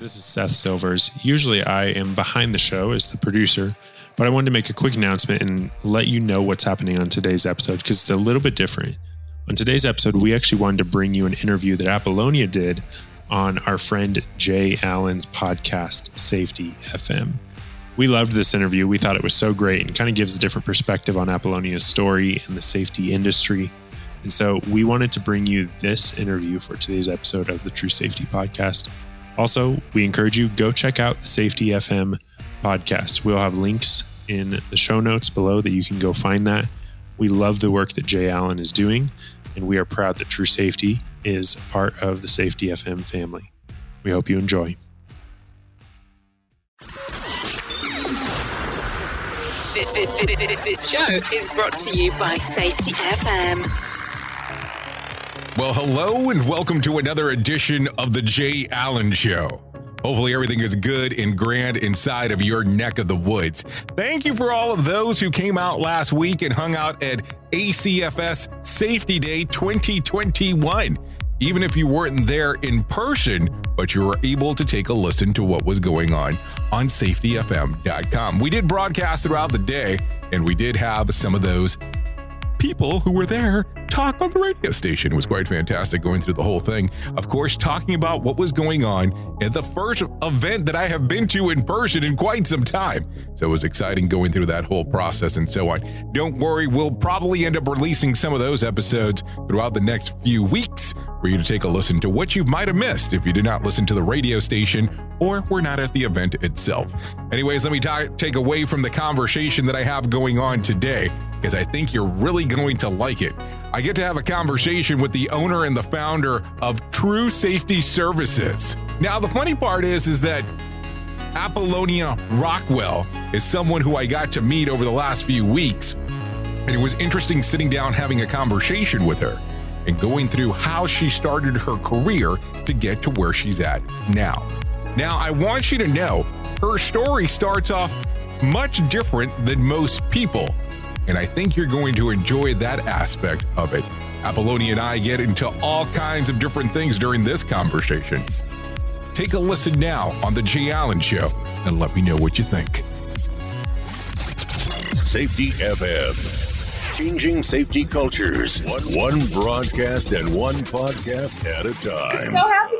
This is Seth Silvers. Usually I am behind the show as the producer, but I wanted to make a quick announcement and let you know what's happening on today's episode because it's a little bit different. On today's episode, we actually wanted to bring you an interview that Apollonia did on our friend Jay Allen's podcast, Safety FM. We loved this interview. We thought it was so great and kind of gives a different perspective on Apollonia's story and the safety industry. And so we wanted to bring you this interview for today's episode of the True Safety Podcast. Also, we encourage you go check out the Safety FM podcast. We'll have links in the show notes below that you can go find that. We love the work that Jay Allen is doing, and we are proud that True Safety is part of the Safety FM family. We hope you enjoy. This, this, this, this show is brought to you by Safety FM. Well, hello and welcome to another edition of the Jay Allen Show. Hopefully, everything is good and grand inside of your neck of the woods. Thank you for all of those who came out last week and hung out at ACFS Safety Day 2021. Even if you weren't there in person, but you were able to take a listen to what was going on on safetyfm.com. We did broadcast throughout the day, and we did have some of those people who were there talk on the radio station. Was quite fantastic going through the whole thing. Of course, talking about what was going on at the first event that I have been to in person in quite some time. So it was exciting going through that whole process and so on. Don't worry, we'll probably end up releasing some of those episodes throughout the next few weeks for you to take a listen to what you might have missed if you did not listen to the radio station or were not at the event itself. Anyways, let me t- take away from the conversation that I have going on today because I think you're really going to like it. I get to have a conversation with the owner and the founder of True Safety Services. Now, the funny part is, is that Apollonia Rockwell is someone who I got to meet over the last few weeks. And it was interesting sitting down having a conversation with her and going through how she started her career to get to where she's at now. Now, I want you to know her story starts off much different than most people and I think you're going to enjoy that aspect of it. Apollonia and I get into all kinds of different things during this conversation. Take a listen now on The Jay Allen Show and let me know what you think. Safety FM. Changing safety cultures. One, one broadcast and one podcast at a time. So happy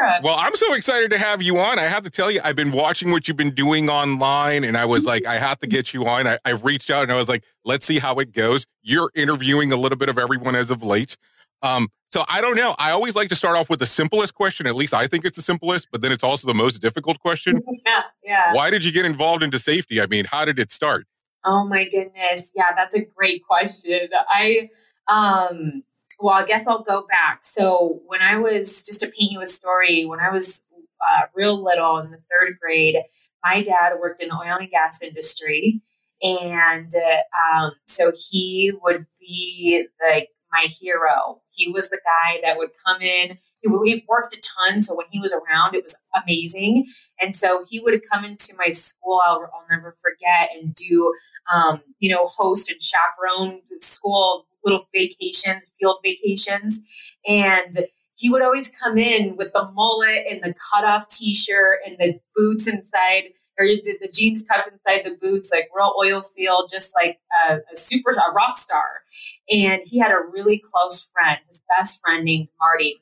here. Well, I'm so excited to have you on. I have to tell you, I've been watching what you've been doing online, and I was like, I have to get you on. I, I reached out and I was like, let's see how it goes. You're interviewing a little bit of everyone as of late. Um, so I don't know. I always like to start off with the simplest question. At least I think it's the simplest, but then it's also the most difficult question. yeah, yeah. Why did you get involved into safety? I mean, how did it start? Oh my goodness. Yeah, that's a great question. I um well, I guess I'll go back. So when I was just to paint you a story, when I was uh, real little in the third grade, my dad worked in the oil and gas industry, and uh, um, so he would be like my hero. He was the guy that would come in. He, he worked a ton, so when he was around, it was amazing. And so he would come into my school. I'll, I'll never forget and do um, you know, host and chaperone school little vacations, field vacations. And he would always come in with the mullet and the cutoff t-shirt and the boots inside or the, the jeans tucked inside the boots, like real oil field, just like a, a super a rock star. And he had a really close friend, his best friend named Marty.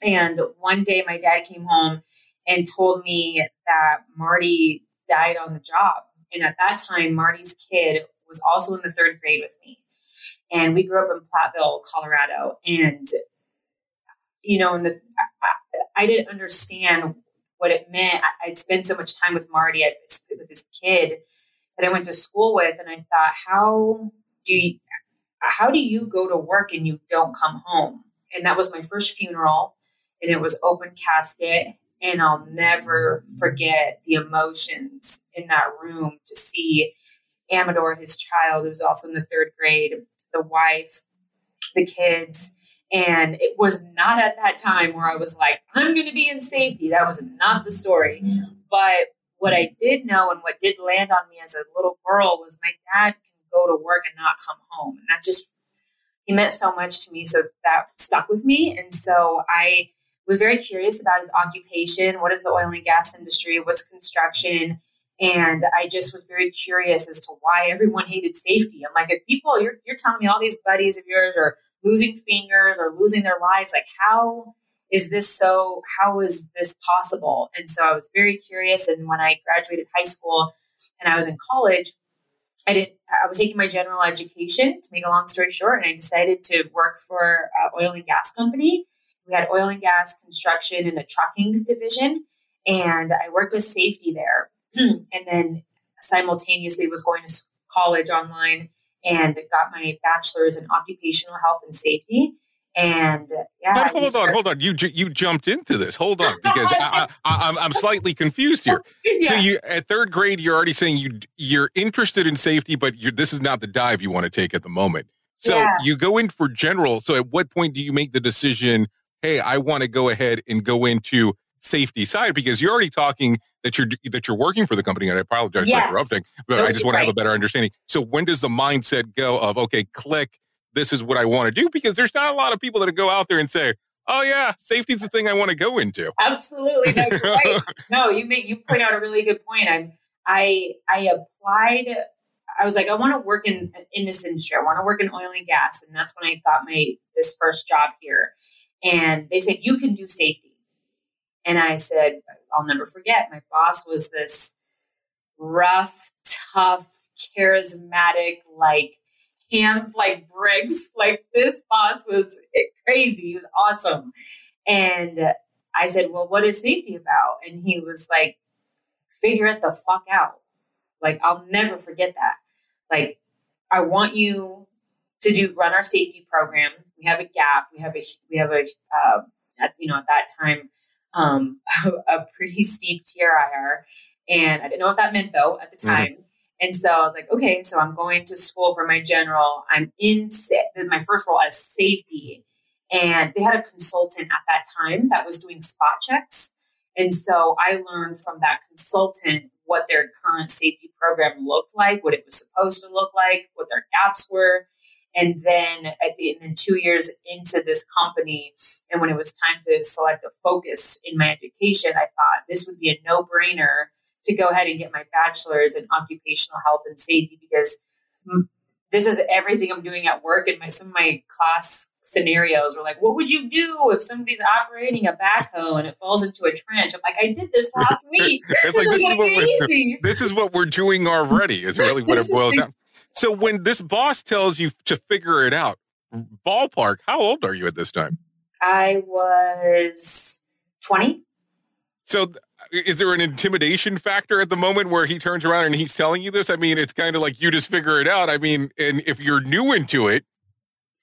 And one day my dad came home and told me that Marty died on the job. And at that time, Marty's kid was also in the third grade with me. And we grew up in Platteville, Colorado. And, you know, and the, I, I didn't understand what it meant. I, would spent so much time with Marty at, with this kid that I went to school with. And I thought, how do you, how do you go to work and you don't come home? And that was my first funeral and it was open casket and I'll never forget the emotions in that room to see Amador, his child, who was also in the third grade, the wife, the kids. And it was not at that time where I was like, I'm going to be in safety. That was not the story. But what I did know and what did land on me as a little girl was my dad can go to work and not come home. And that just, he meant so much to me. So that stuck with me. And so I, was very curious about his occupation. What is the oil and gas industry? What's construction? And I just was very curious as to why everyone hated safety. I'm like, if people, you're, you're telling me all these buddies of yours are losing fingers or losing their lives, like how is this so, how is this possible? And so I was very curious. And when I graduated high school and I was in college, I did. I was taking my general education. To make a long story short, and I decided to work for an oil and gas company. We had oil and gas construction and a trucking division, and I worked with safety there. Hmm. and then simultaneously was going to college online and got my bachelor's in occupational health and safety. And yeah, but hold on, hold on. You you jumped into this. Hold on, because I, I, I'm I'm slightly confused here. yeah. So you at third grade, you're already saying you you're interested in safety, but this is not the dive you want to take at the moment. So yeah. you go in for general. So at what point do you make the decision? Hey, I want to go ahead and go into safety side because you're already talking that you're that you're working for the company. And I apologize yes. for interrupting, but I just want right. to have a better understanding. So when does the mindset go of okay, click? this is what I want to do because there's not a lot of people that go out there and say, "Oh yeah, safety's the thing I want to go into." Absolutely, no, right. no, you make you point out a really good point. I'm I I applied. I was like, I want to work in in this industry. I want to work in oil and gas, and that's when I got my this first job here. And they said you can do safety, and I said I'll never forget. My boss was this rough, tough, charismatic, like hands like bricks. Like this boss was crazy. He was awesome. And I said, Well, what is safety about? And he was like, Figure it the fuck out. Like, I'll never forget that. Like, I want you to do run our safety program. We have a gap. We have a we have a uh, at, you know at that time um, a pretty steep TRIR, and I didn't know what that meant though at the mm-hmm. time. Mm-hmm. And so I was like, okay, so I'm going to school for my general. I'm in my first role as safety. And they had a consultant at that time that was doing spot checks. And so I learned from that consultant what their current safety program looked like, what it was supposed to look like, what their gaps were. And then at the and then two years into this company, and when it was time to select a focus in my education, I thought this would be a no brainer to go ahead and get my bachelor's in occupational health and safety because this is everything I'm doing at work. And my some of my class scenarios were like, "What would you do if somebody's operating a backhoe and it falls into a trench?" I'm like, "I did this last week. it's like this is, what we're, this is what we're doing already. Is really what it boils down. So when this boss tells you to figure it out, ballpark, how old are you at this time? I was twenty. So is there an intimidation factor at the moment where he turns around and he's telling you this? I mean, it's kind of like you just figure it out. I mean, and if you're new into it,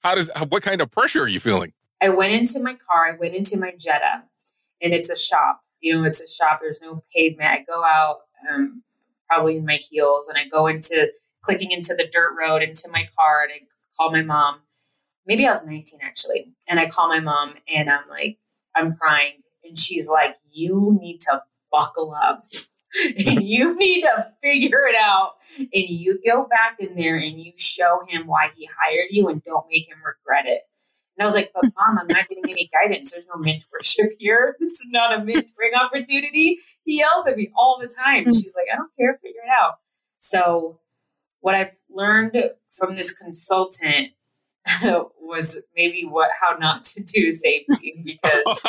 how does what kind of pressure are you feeling? I went into my car. I went into my Jetta, and it's a shop. You know, it's a shop. There's no pavement. I go out, um, probably in my heels, and I go into clicking into the dirt road into my car, and I call my mom. Maybe I was 19 actually, and I call my mom, and I'm like, I'm crying, and she's like, "You need to buckle up. and you need to figure it out. And you go back in there and you show him why he hired you and don't make him regret it. And I was like, but mom, I'm not getting any guidance. There's no mentorship here. This is not a mentoring opportunity. He yells at me all the time. Hmm. she's like, I don't care, figure it out. So, what I've learned from this consultant was maybe what how not to do safety because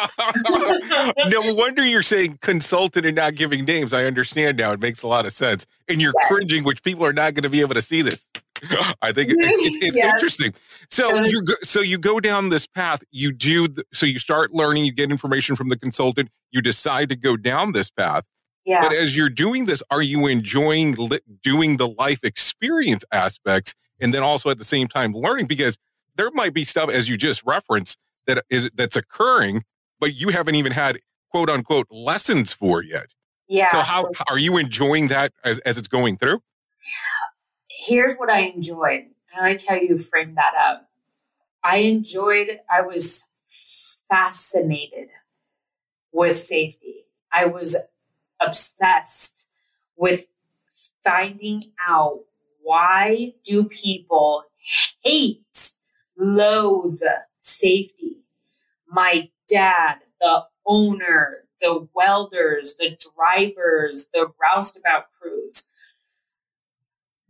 no wonder you're saying consultant and not giving names. I understand now. It makes a lot of sense. And you're yes. cringing, which people are not going to be able to see this. I think it's, it's, it's yes. interesting. So you so you go down this path. You do so you start learning. You get information from the consultant. You decide to go down this path. Yeah. But as you're doing this, are you enjoying li- doing the life experience aspects and then also at the same time learning? Because there might be stuff as you just referenced that is that's occurring, but you haven't even had quote unquote lessons for yet. Yeah. So how are you enjoying that as, as it's going through? Here's what I enjoyed. I like how you framed that up. I enjoyed, I was fascinated with safety. I was obsessed with finding out why do people hate loathe safety. My dad the owner, the welders, the drivers, the roustabout crews.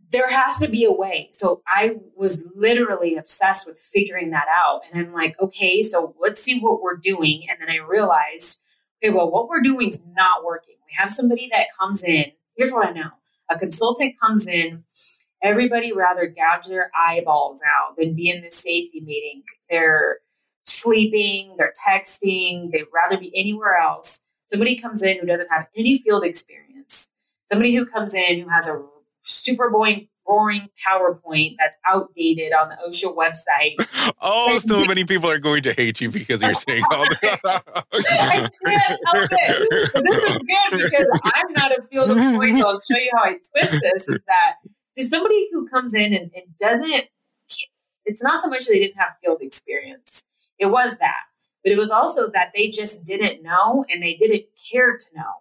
There has to be a way. So I was literally obsessed with figuring that out. And I'm like, okay, so let's see what we're doing. And then I realized, okay, well, what we're doing is not working. We have somebody that comes in. Here's what I know a consultant comes in. Everybody rather gouge their eyeballs out than be in the safety meeting. They're sleeping, they're texting, they'd rather be anywhere else. Somebody comes in who doesn't have any field experience, somebody who comes in who has a super boring, boring PowerPoint that's outdated on the OSHA website. Oh, so many people are going to hate you because you're saying all that. I can't help it. This is good because I'm not a field employee, so I'll show you how I twist this. Is that to somebody who comes in and, and doesn't, it's not so much they didn't have field experience it was that. But it was also that they just didn't know and they didn't care to know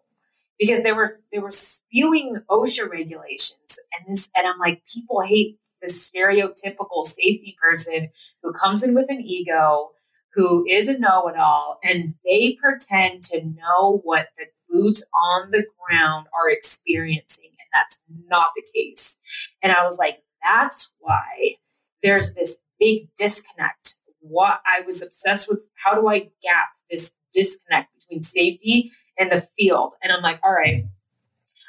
because they were they were spewing OSHA regulations and this and I'm like people hate the stereotypical safety person who comes in with an ego who is a know-it-all and they pretend to know what the boots on the ground are experiencing and that's not the case and i was like that's why there's this big disconnect what I was obsessed with. How do I gap this disconnect between safety and the field? And I'm like, all right,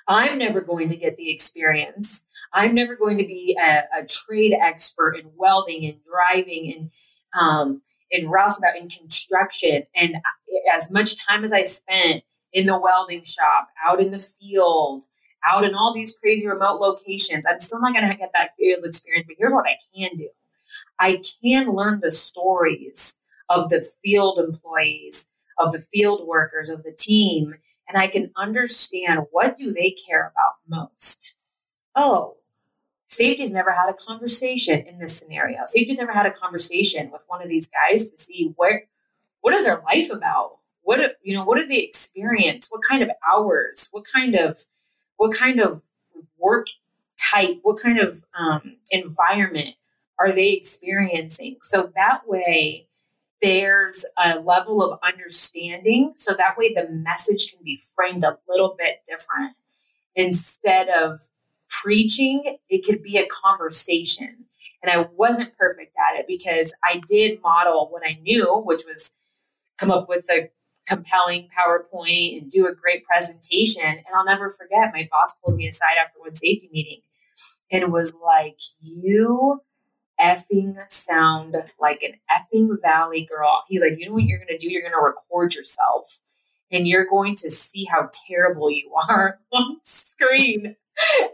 I'm never going to get the experience. I'm never going to be a, a trade expert in welding and driving and um, in roustabout in construction. And as much time as I spent in the welding shop, out in the field, out in all these crazy remote locations, I'm still not going to get that field experience. But here's what I can do I can learn the stories of the field employees, of the field workers, of the team, and I can understand what do they care about most. Oh, safety's never had a conversation in this scenario. Safety's never had a conversation with one of these guys to see where what is their life about? What you know, what did they experience? What kind of hours? What kind of what kind of work type? What kind of um, environment are they experiencing? So that way, there's a level of understanding. So that way, the message can be framed a little bit different. Instead of preaching, it could be a conversation. And I wasn't perfect at it because I did model what I knew, which was come up with a compelling PowerPoint and do a great presentation. And I'll never forget, my boss pulled me aside after one safety meeting and was like, You effing sound like an effing valley girl. He's like, you know what you're going to do? You're going to record yourself and you're going to see how terrible you are on screen.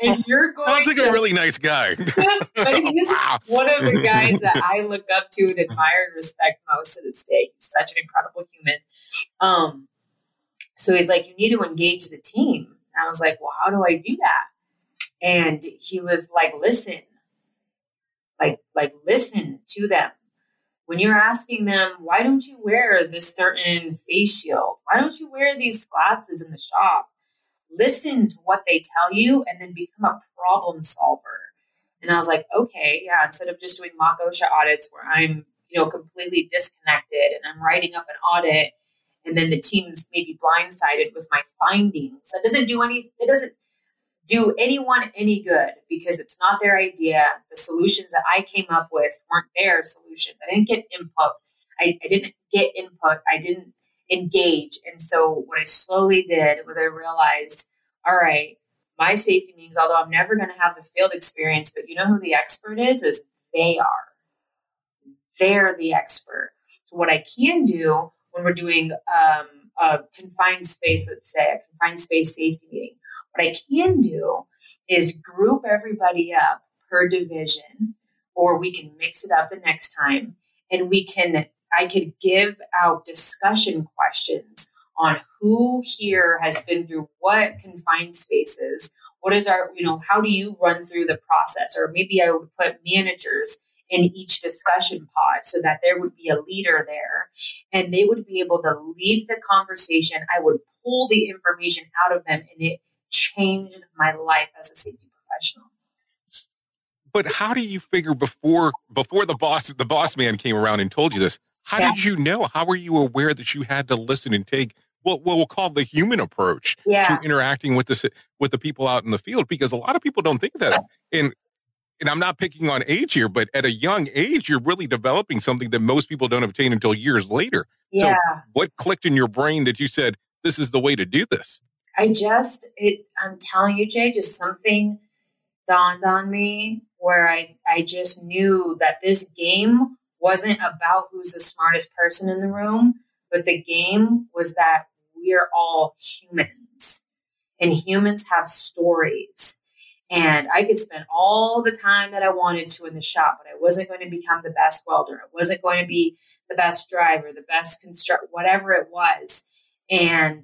And you're going to. Sounds like to, a really nice guy. but he's Wow. one of the guys that I look up to and admire and respect most to this day. He's such an incredible human. Um, so he's like, you need to engage the team. And I was like, well, how do I do that? And he was like, listen, like like listen to them. When you're asking them why don't you wear this certain face shield? Why don't you wear these glasses in the shop? Listen to what they tell you and then become a problem solver. And i was like okay yeah instead of just doing mock osha audits where i'm you know completely disconnected and i'm writing up an audit and then the team's maybe blindsided with my findings. That doesn't do any it doesn't do anyone any good because it's not their idea. The solutions that I came up with weren't their solutions. I didn't get input. I, I didn't get input. I didn't engage. And so what I slowly did was I realized, all right, my safety means although I'm never going to have the field experience, but you know who the expert is? Is they are. They're the expert. So what I can do when we're doing um, a confined space, let's say a confined space safety meeting, what I can do is group everybody up per division, or we can mix it up the next time, and we can. I could give out discussion questions on who here has been through what confined spaces. What is our, you know, how do you run through the process? Or maybe I would put managers in each discussion pod so that there would be a leader there and they would be able to lead the conversation. I would pull the information out of them and it changed my life as a safety professional. But how do you figure before before the boss the boss man came around and told you this? How Yeah. did you know? How were you aware that you had to listen and take what, what we'll call the human approach Yeah. to interacting with the with the people out in the field? Because a lot of people don't think that. And and I'm not picking on age here, but at a young age, you're really developing something that most people don't obtain until years later. So- Yeah. What clicked in your brain that you said this is the way to do this? I just it I'm telling you, Jay, just something dawned on me where I I just knew that this game wasn't about who's the smartest person in the room, but the game was that we're all humans. And humans have stories. And I could spend all the time that I wanted to in the shop, but I wasn't going to become the best welder. I wasn't going to be the best driver, the best construct, whatever it was. And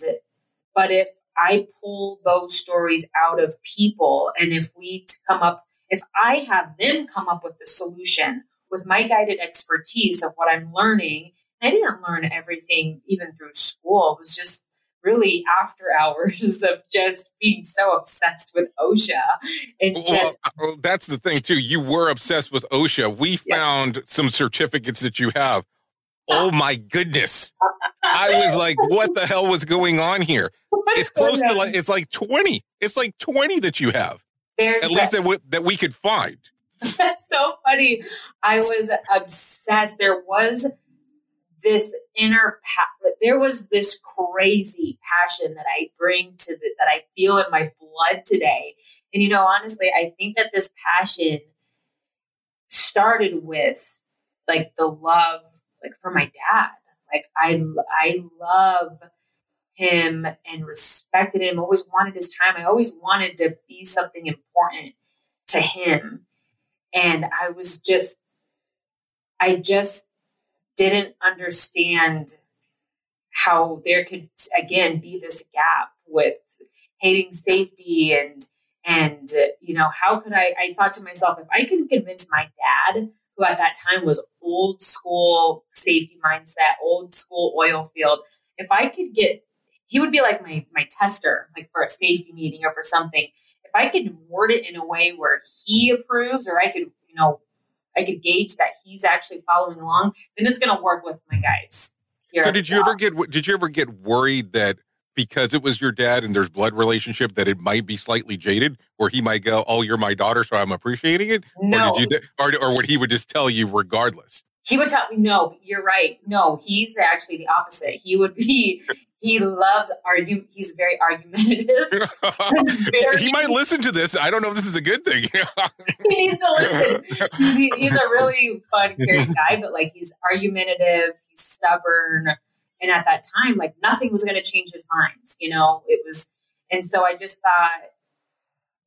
but if I pull those stories out of people and if we come up, if I have them come up with the solution with my guided expertise of what I'm learning, I didn't learn everything even through school. It was just really after hours of just being so obsessed with OSHA and Well, just that's the thing too. You were obsessed with OSHA. We Yeah. found some certificates that you have. Oh my goodness! I was like, "What the hell was going on here?" what's It's close to like it's like twenty. It's like twenty that you have. There's At least that we, that we could find. That's so funny. I was obsessed. There was this inner pa- there was this crazy passion that I bring to the, that I feel in my blood today. And you know, honestly, I think that this passion started with like the love like for my dad. Like I I love him and respected him. Always wanted his time. I always wanted to be something important to him and I was just, I just didn't understand how there could again be this gap with hating safety and and you know how could I? I thought to myself, if I can convince my dad, who at that time was old school safety mindset, old school oil field, if I could get, he would be like my my tester, like for a safety meeting or for something. If I could word it in a way where he approves, or I could, you know, I could gauge that he's actually following along, then it's going to work with my guys. So did you ever get did you ever get worried that because it was your dad and there's blood relationship that it might be slightly jaded, where he might go, "Oh, you're my daughter, so I'm appreciating it," No, or did you, or or would he would just tell you regardless? he would tell me, no, you're right. No, he's actually the opposite. He would be, he loves argue. He's very argumentative. Very- he might listen to this. I don't know if this is a good thing. he needs to listen. He's, he's a really fun, caring guy, but like he's argumentative, he's stubborn, and at that time, like nothing was going to change his mind. You know, it was, and so I just thought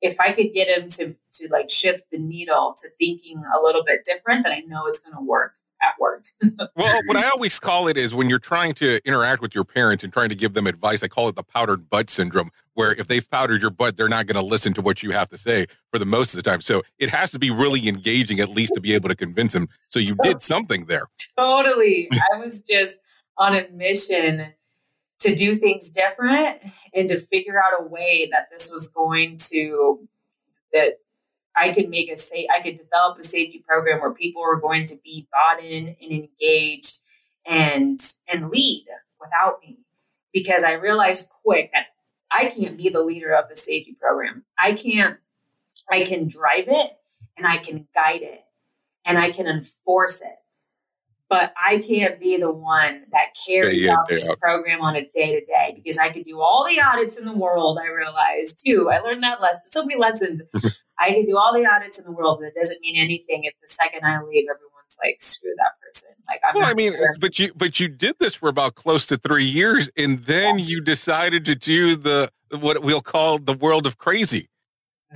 if I could get him to to like shift the needle to thinking a little bit different, then I know it's going to work at work. well, what I always call it is when you're trying to interact with your parents and trying to give them advice, I call it the powdered butt syndrome, where if they've powdered your butt, they're not going to listen to what you have to say for the most of the time. So it has to be really engaging, at least to be able to convince them. So you did something there. totally. I was just on a mission to do things different and to figure out a way that this was going to that I could make a safe I could develop a safety program where people were going to be bought in and engaged and and lead without me because I realized quick that I can't be the leader of the safety program. I can't I can drive it and I can guide it and I can enforce it but I can't be the one that carries Day in, out this out. program on a day to day because I could do all the audits in the world. I realized too. I learned that lesson. So many lessons. I could do all the audits in the world, but it doesn't mean anything if the second I leave, everyone's like, "Screw that person." Like I'm. Well, I mean, here. but you but you did this for about close to three years, and then you decided to do the what we'll call the world of crazy.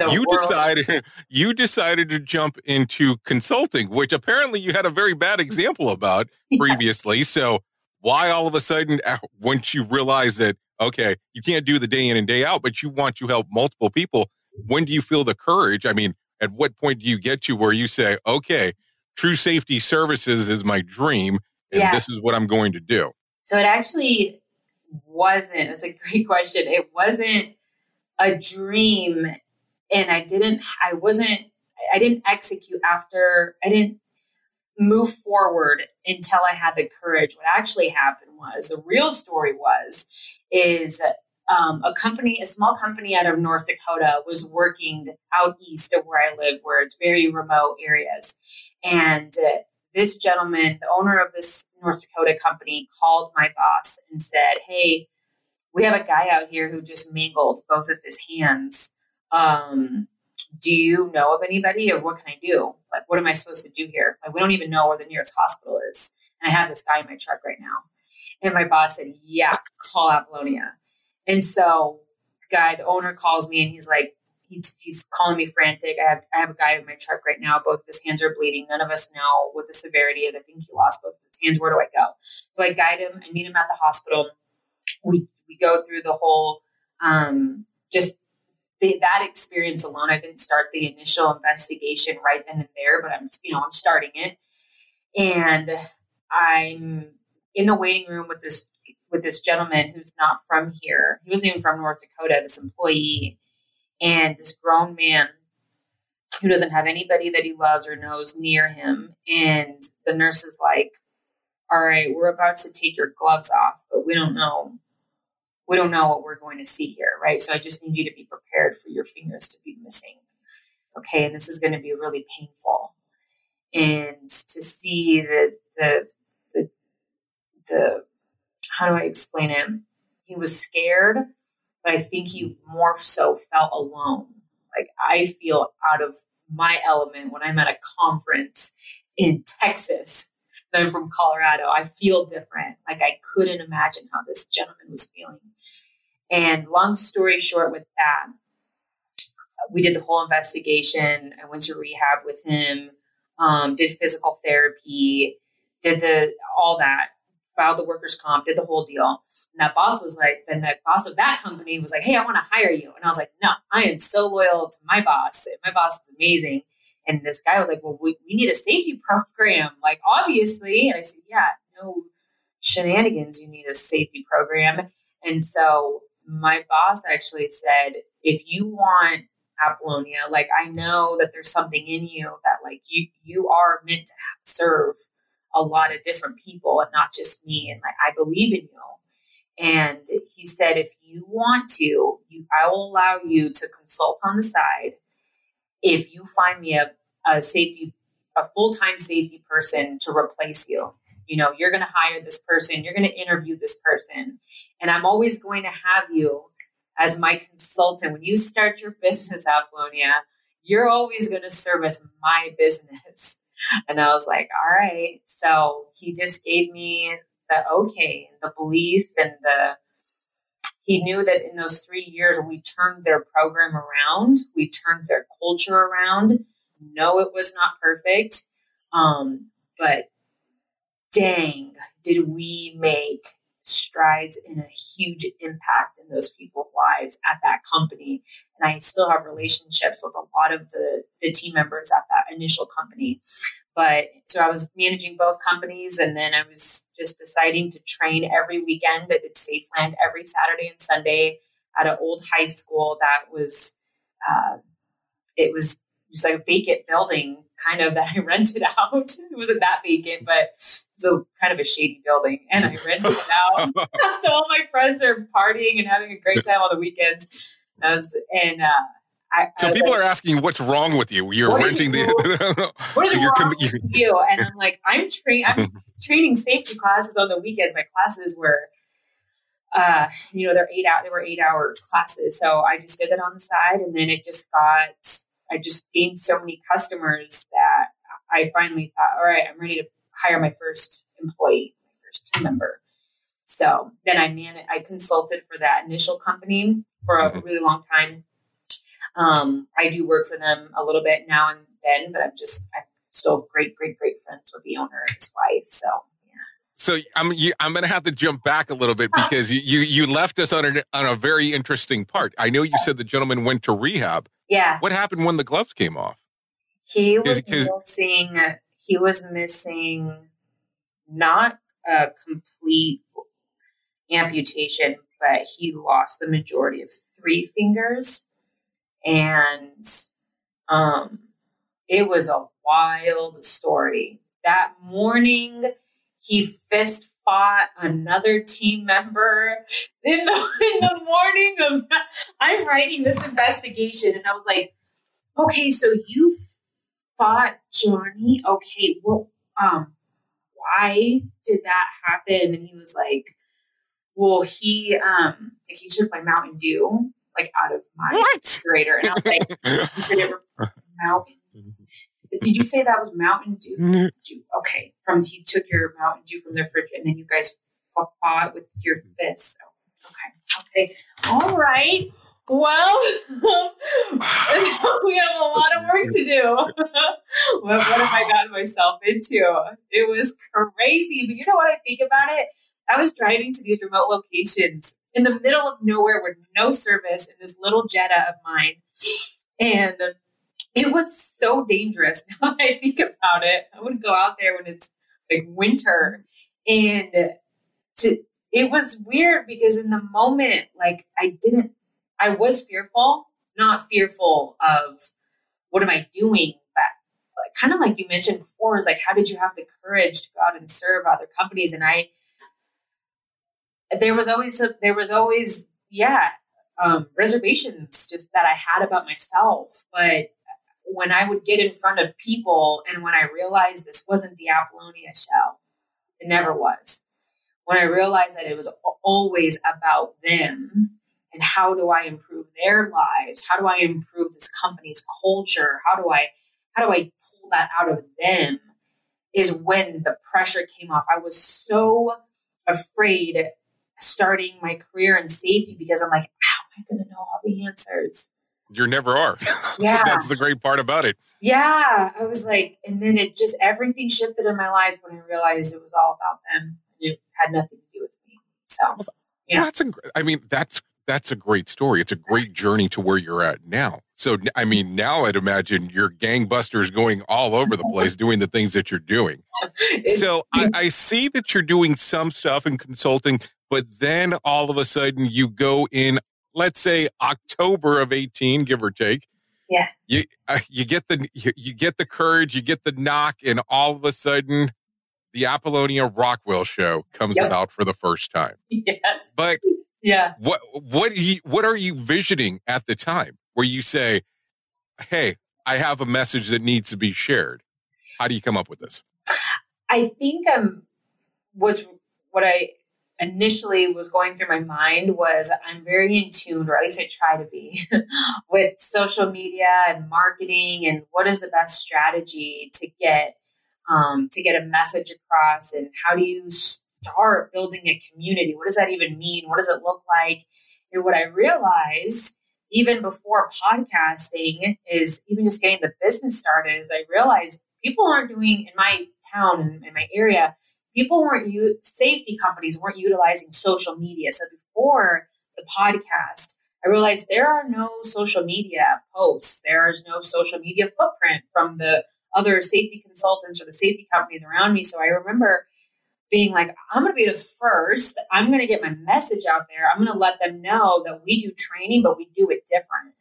You world- decided you decided to jump into consulting, which apparently you had a very bad example about previously. So why all of a sudden, uh, once you realize that okay, you can't do the day in and day out, but you want to help multiple people, when do you feel the courage? I mean, at what point do you get to where you say, okay, True Safety Services is my dream, and Yeah. this is what I'm going to do? So it actually wasn't. It's a great question. It wasn't a dream, and I didn't. I wasn't. I didn't execute after. I didn't. move forward until I had the courage. What actually happened was the real story was is um, a company, a small company out of North Dakota, was working out east of where I live, where it's very remote areas, and uh, this gentleman, the owner of this North Dakota company, called my boss and said, "Hey, we have a guy out here who just mangled both of his hands." Um, do you know of anybody or what can I do? Like, what am I supposed to do here? Like, we don't even know where the nearest hospital is. And I have this guy in my truck right now. And my boss said, yeah, call Apollonia. And so the guy, the owner calls me and he's like, he's, he's calling me frantic. I have, I have a guy in my truck right now. Both of his hands are bleeding. None of us know what the severity is. I think he lost both of his hands. Where do I go? So I guide him. I meet him at the hospital. We, we go through the whole, um, just the, that experience alone, I didn't start the initial investigation right then and there, but I'm, you know, I'm starting it. And I'm in the waiting room with this with this gentleman who's not from here. He wasn't even from North Dakota, this employee, and this grown man who doesn't have anybody that he loves or knows near him. And the nurse is like, All right, we're about to take your gloves off, but we don't know we don't know what we're going to see here, right? So I just need you to be prepared for your fingers to be missing. Okay, and this is going to be really painful. And to see the the the the how do I explain it? He was scared, but I think he more so felt alone. Like I feel out of my element when I'm at a conference in Texas I'm from Colorado. I feel different. Like I couldn't imagine how this gentleman was feeling. And long story short, with that, we did the whole investigation. I went to rehab with him, um, did physical therapy, did the all that, filed the workers' comp, did the whole deal. And that boss was like, then the boss of that company was like, "Hey, I want to hire you." And I was like, "No, I am so loyal to my boss. My boss is amazing." And this guy was like, "Well, we, we need a safety program, like obviously." And I said, "Yeah, no shenanigans. You need a safety program." And so my boss actually said, if you want Apollonia, like I know that there's something in you that like you you are meant to serve a lot of different people and not just me. And like I believe in you. And he said, if you want to, you, I will allow you to consult on the side. If you find me a, a safety, a full time safety person to replace you, you know, you're going to hire this person, you're going to interview this person, and I'm always going to have you as my consultant. When you start your business, Apollonia, you're always going to service my business. And I was like, all right. So he just gave me the okay the belief and the he knew that in those three years we turned their program around we turned their culture around no it was not perfect um, but dang did we make strides in a huge impact in those people's lives at that company. And I still have relationships with a lot of the, the team members at that initial company. But so I was managing both companies, and then I was just deciding to train every weekend. I did Safeland every Saturday and Sunday at an old high school that was, uh, it was just like a vacant building kind of that I rented out. It wasn't that vacant, but it was a kind of a shady building, and I rented it out. so all my friends are partying and having a great time on the weekends. I Was, and uh, I, so I people like, are asking, "What's wrong with you? You're renting the what is so wrong com- with you?" And I'm like, "I'm train I'm training safety classes on the weekends. My classes were." Uh, you know, they're eight out. They were eight hour classes, so I just did that on the side, and then it just got I just gained so many customers that I finally thought, all right, I'm ready to hire my first employee, my first team member. So then I man I consulted for that initial company for a really long time. Um, I do work for them a little bit now and then, but I'm just I'm still great, great, great friends with the owner and his wife. So yeah. so I'm you, I'm going to have to jump back a little bit because you, you you left us on a on a very interesting part. I know you said the gentleman went to rehab. Yeah. What happened when the gloves came off? He was missing. He was missing not a complete amputation, but he lost the majority of three fingers, and um, it was a wild story that morning he fist fought another team member in the in the morning of I'm writing this investigation and I was like, okay, so you fought Johnny. Okay, well, um, why did that happen? And he was like, well, he um like he took my Mountain Dew like out of my What? refrigerator, and I was like, did it Mountain? Mm-hmm. Did you say that was Mountain Dew? Mm-hmm. Dew? Okay, from he took your Mountain Dew from the fridge, and then you guys fought- with your mm-hmm. fists. Okay, okay, all right. Well, we have a lot of work to do. what, what have I gotten myself into? It was crazy. But you know what I think about it? I was driving to these remote locations in the middle of nowhere with no service in this little Jetta of mine. And it was so dangerous now that I think about it. I wouldn't go out there when it's like winter. And to it was weird because in the moment, like I didn't I was fearful, not fearful of what am I doing, but kind of like you mentioned before, is like how did you have the courage to go out and serve other companies? And I there was always a, there was always yeah um, reservations just that I had about myself, but when I would get in front of people and when I realized this wasn't the Apollonia show, it never was. When I realized that it was always about them and how do I improve their lives? How do I improve this company's culture? How do I how do I pull that out of them? Is when the pressure came off. I was so afraid starting my career in safety because I'm like, how am I going to know all the answers? You never are. Yeah. That's the great part about it. Yeah, I was like, and then it just everything shifted in my life when I realized it was all about them. It had nothing to do with me. So Yeah. That's a. I mean, that's that's a great story. It's a great journey to where you're at now. So, I mean, now I'd imagine you're gangbusters going all over the place doing the things that you're doing. So I, I see that you're doing some stuff in consulting, but then all of a sudden you go in, let's say October of 18, give or take. Yeah. You uh, you get the you, you get the courage, you get the knock, and all of a sudden, the Apollonia Rockwell show comes Yep. about for the first time. yes, But yeah. what what you, what are you visioning at the time where you say, "Hey, I have a message that needs to be shared"? How do you come up with this? I think um, what's what I initially was going through my mind was I'm very in tune, or at least I try to be, with social media and marketing, and what is the best strategy to get um, to get a message across, and how do you start building a community? What does that even mean? What does it look like? And what I realized even before podcasting is even just getting the business started is I realized people aren't doing in my town in my area people weren't safety companies weren't utilizing social media. So before the podcast i realized there are no social media posts. There is no social media footprint from the other safety consultants or the safety companies around me. So i remember being like i'm going to be the first. I'm going to get my message out there. I'm going to let them know that we do training but we do it different.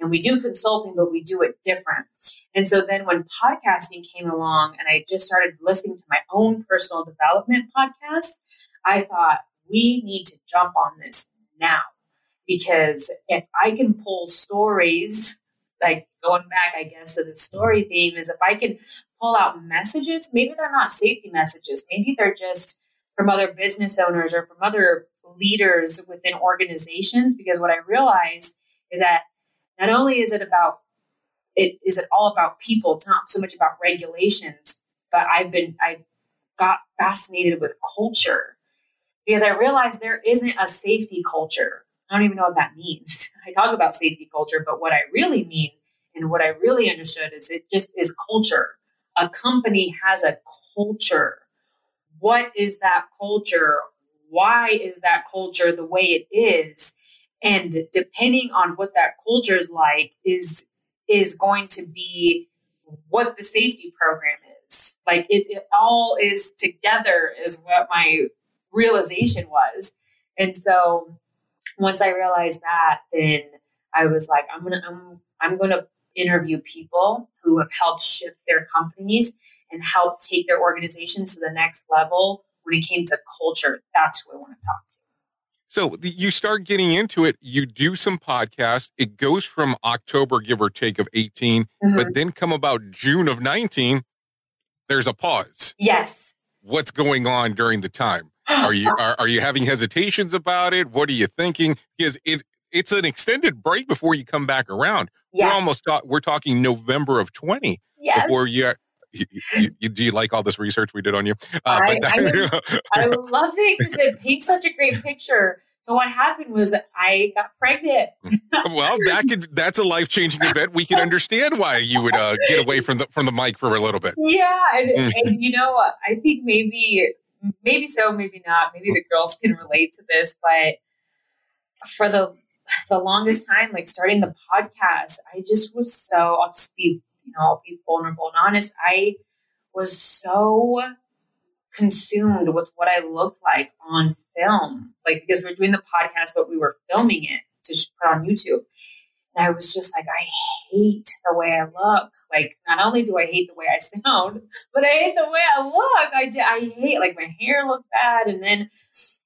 And we do consulting but we do it different and so then when podcasting came along and I just started listening to my own personal development podcast, I thought we need to jump on this now because if I can pull stories, like going back, I guess, to the story theme, is if I can pull out messages, maybe they're not safety messages, maybe they're just from other business owners or from other leaders within organizations. Because what I realized is that not only is it about it is it all about people. It's not so much about regulations but i've been i got fascinated with culture because i realized there isn't a safety culture. I don't even know what that means. I talk about safety culture but what i really mean and what i really understood is it just is culture. A company has a culture. What is that culture? Why is that culture the way it is? And depending on what that culture is like is is going to be what the safety program is. Like it, it all is together is what my realization was. And so once I realized that, then I was like, I'm gonna I'm I'm gonna interview people who have helped shift their companies and help take their organizations to the next level when it came to culture. That's who I want to talk to. So you start getting into it. You do some podcasts. It goes from October, give or take, of 18, Mm-hmm. but then come about June of 19, there's a pause. Yes. What's going on during the time? Are you are, are you having hesitations about it? What are you thinking? Because it it's an extended break before you come back around. We're almost talk, we're talking November of 20 Yes. before you, you, you, do you like all this research we did on you? Uh, I- that- I love it because it paints such a great picture. So what happened was I got pregnant. well, that could that's a life changing event. We can understand why you would uh, get away from the from the mic for a little bit. Yeah, and, Mm. and you know, I think maybe, maybe so, maybe not. Maybe the girls can relate to this, but for the the longest time, like starting the podcast, I just was so. I'll just be, you know, I'll be vulnerable and honest. I was so consumed with what I looked like on film, like because we're doing the podcast, but we were filming it to put on YouTube. And I was just like, I hate the way I look. Like, not only do I hate the way I sound, but I hate the way I look. I, I hate, like, my hair looked bad. And then,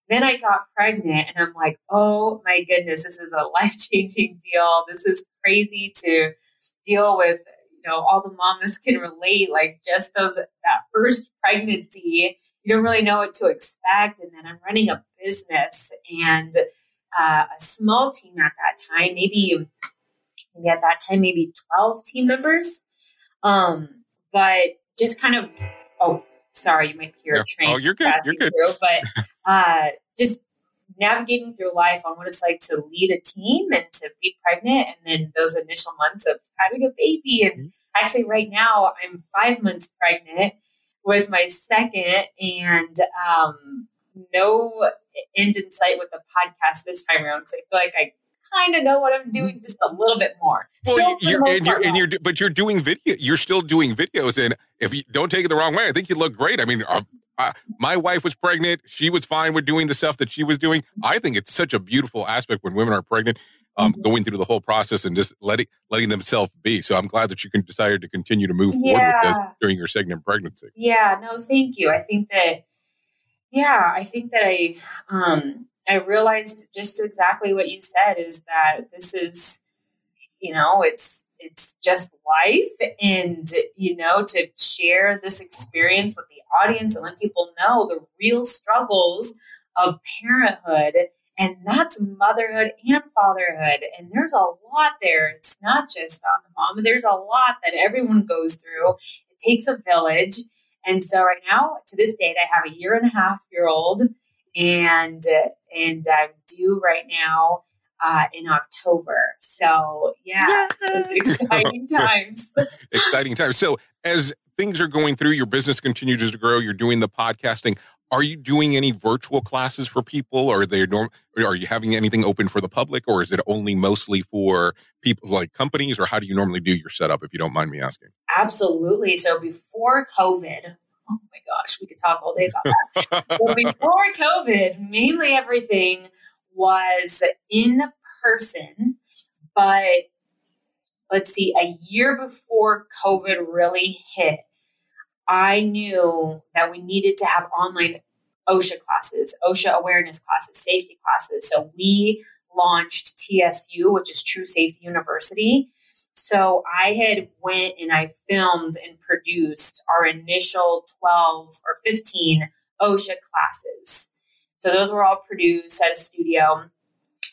then I got pregnant and I'm like, oh my goodness, this is a life changing deal. This is crazy to deal with. Know, all the mamas can relate, like just those, that first pregnancy, you don't really know what to expect. And then I'm running a business and uh, a small team at that time, maybe maybe at that time maybe 12 team members um but just kind of oh sorry you might hear a train Oh, you're good. You're good. through, but uh just navigating through life on what it's like to lead a team and to be pregnant and then those initial months of having a baby and Mm-hmm. actually right now i'm five months pregnant with my second and um no end in sight with the podcast this time around because i feel like i kind of know what I'm doing just a little bit more. Well, Still, for the you're and you're and you're but you're doing video. You're still doing videos, and if you don't take it the wrong way, I think you look great. I mean, uh, my wife was pregnant; she was fine with doing the stuff that she was doing. I think it's such a beautiful aspect when women are pregnant, um, Mhm. going through the whole process and just letting letting themselves be. So I'm glad that you can decided to continue to move forward with this during your second pregnancy. Yeah, no, thank you. I think that, yeah, I think that I, um, I realized just exactly what you said is that this is, you know, it's, it's just life and, you know, to share this experience with the audience and let people know the real struggles of parenthood. And that's motherhood and fatherhood. And there's a lot there. It's not just on the mom. There's a lot that everyone goes through. It takes a village. And so right now, to this date, I have a year and a half year old, and and I'm due right now uh, in October. So yeah, exciting times. Exciting times. So as things are going through, your business continues to grow. You're doing the podcasting. Are you doing any virtual classes for people? Or are they norm? Are you having anything open for the public, or is it only mostly for people like companies? Or how do you normally do your setup? If you don't mind me asking. Absolutely. So before COVID, oh my gosh, we could talk all day about that. so before COVID, mainly everything was in person, but let's see, a year before COVID really hit, I knew that we needed to have online OSHA classes, OSHA awareness classes, safety classes. So we launched TSU, which is True Safety University. So I had went and I filmed and produced our initial 12 or 15 OSHA classes. So those were all produced at a studio.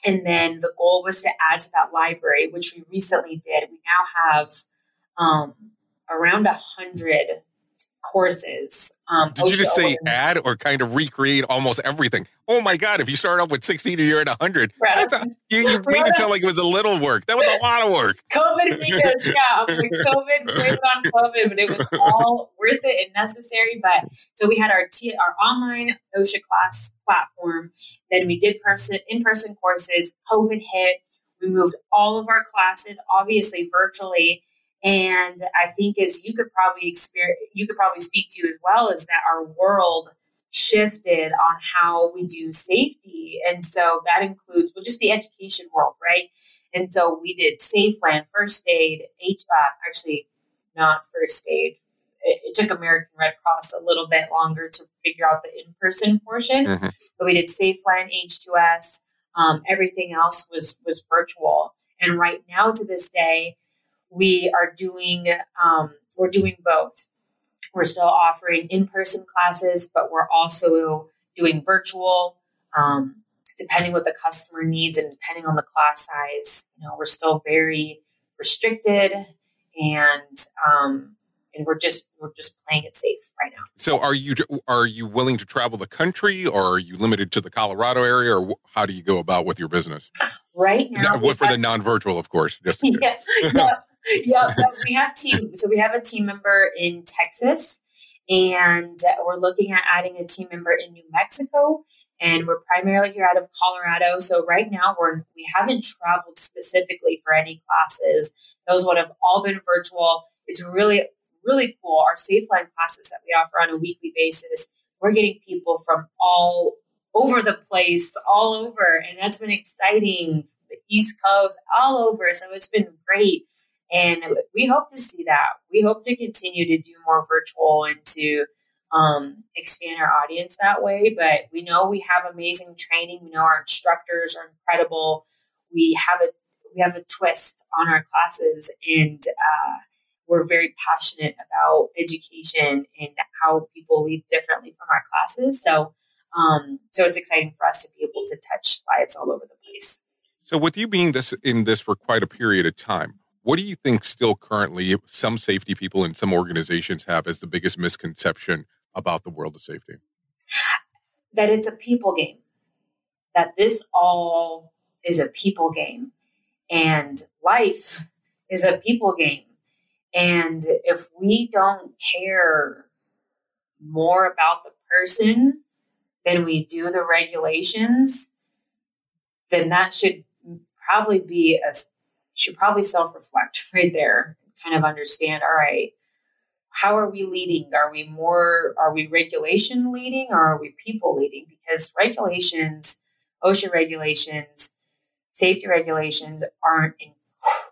And then the goal was to add to that library, which we recently did. We now have um, around a hundred courses. Um, Did you just say add or kind of recreate almost everything? Oh my God! If you start off with 16 and you're at 100, Right. a, you, you made it sound like it was a little work. That was a lot of work. COVID made us, yeah, like COVID, it on COVID, but it was all worth it and necessary. But so we had our T, our online OSHA class platform. Then we did person in person courses. COVID hit. We moved all of our classes, obviously virtually. And I think, as you could probably experience, you could probably speak to as well, is that our world shifted on how we do safety, and so that includes well, just the education world, right? And so we did Safe Land, first aid, H, uh, actually not first aid, it, it took American Red Cross a little bit longer to figure out the in person portion, Mhm. but we did SafeLand H2S. Um, everything else was was virtual, and right now to this day, we are doing um, we're doing both. We're still offering in person classes, but we're also doing virtual. Um, depending what the customer needs and depending on the class size, you know, we're still very restricted and um, and we're just we're just playing it safe right now. So are you are you willing to travel the country, or are you limited to the Colorado area, or how do you go about with your business? Right now, Now, for the non-virtual, of course. Just yeah, yeah, yeah. We have team. So we have a team member in Texas, and we're looking at adding a team member in New Mexico. And we're primarily here out of Colorado. So right now we're we haven't traveled specifically for any classes. Those would have all been virtual. It's really really cool. Our SafeLand classes that we offer on a weekly basis, we're getting people from all over the place, all over, and that's been exciting. The East Coast, all over. So it's been great. And we hope to see that. We hope to continue to do more virtual and to um, expand our audience that way. But we know we have amazing training. We know our instructors are incredible. We have a we have a twist on our classes, and uh, we're very passionate about education and how people leave differently from our classes. So, um, so it's exciting for us to be able to touch lives all over the place. So with you being this in this for quite a period of time, what do you think still currently some safety people and some organizations have as the biggest misconception about the world of safety? That it's a people game. That this all is a people game, and life is a people game. And if we don't care more about the person than we do the regulations, then that should probably be a should probably self reflect right there and kind of understand. All right, how are we leading? Are we more are we regulation leading or are we people leading? Because regulations, OSHA regulations, safety regulations aren't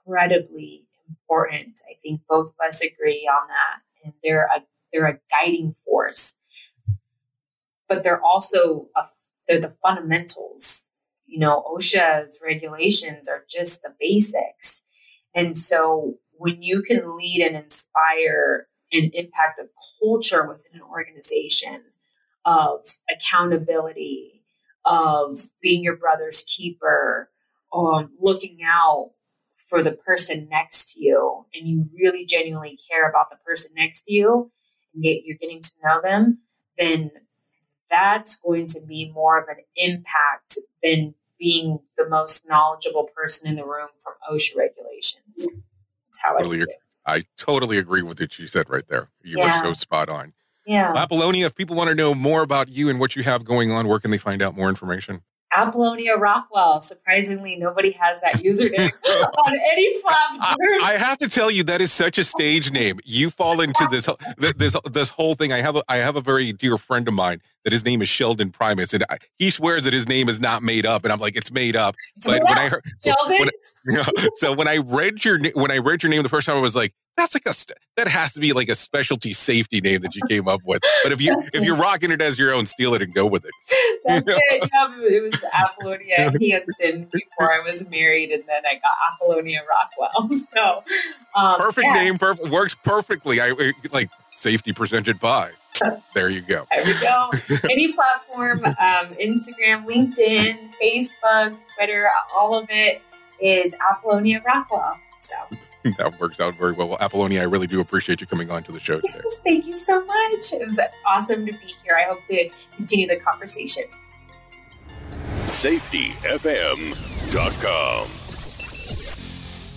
incredibly important. I think both of us agree on that, and they're a they're a guiding force. But they're also a, they're the fundamentals. You know, OSHA's regulations are just the basics, and so when you can lead and inspire and impact a culture within an organization of accountability, of being your brother's keeper, um, looking out for the person next to you and you really genuinely care about the person next to you and get, you're getting to know them, then that's going to be more of an impact than being the most knowledgeable person in the room from OSHA regulations. That's how I Totally see agree. it. I totally agree with what you said right there. You Yeah. were so spot on. Yeah. Apollonia, if people want to know more about you and what you have going on, where can they find out more information? Apollonia Rockwell. Surprisingly, nobody has that username on any I, platform. I have to tell you that is such a stage name. You fall into this this this whole thing. I have a I have a very dear friend of mine that his name is Sheldon Primus, and I, he swears that his name is not made up, and I'm like, it's made up. But when I heard Sheldon, when- Yeah. So when I read your when I read your name the first time, I was like, that's like a st- that has to be like a specialty safety name that you came up with. But if you if you're rocking it as your own, steal it and go with it. that's it. Yeah, it was Apollonia Hansen before I was married, and then I got Apollonia Rockwell. So, um, Perfect yeah, name, perfect works perfectly. I I- like safety presented by. There you go. There we go. Any platform, um, Instagram, LinkedIn, Facebook, Twitter, all of it is Apollonia Rockwell. So, That works out very well. Well, Apollonia, I really do appreciate you coming on to the show today. yes, thank you so much. It was awesome to be here. I hope to continue the conversation. safetyfm.com.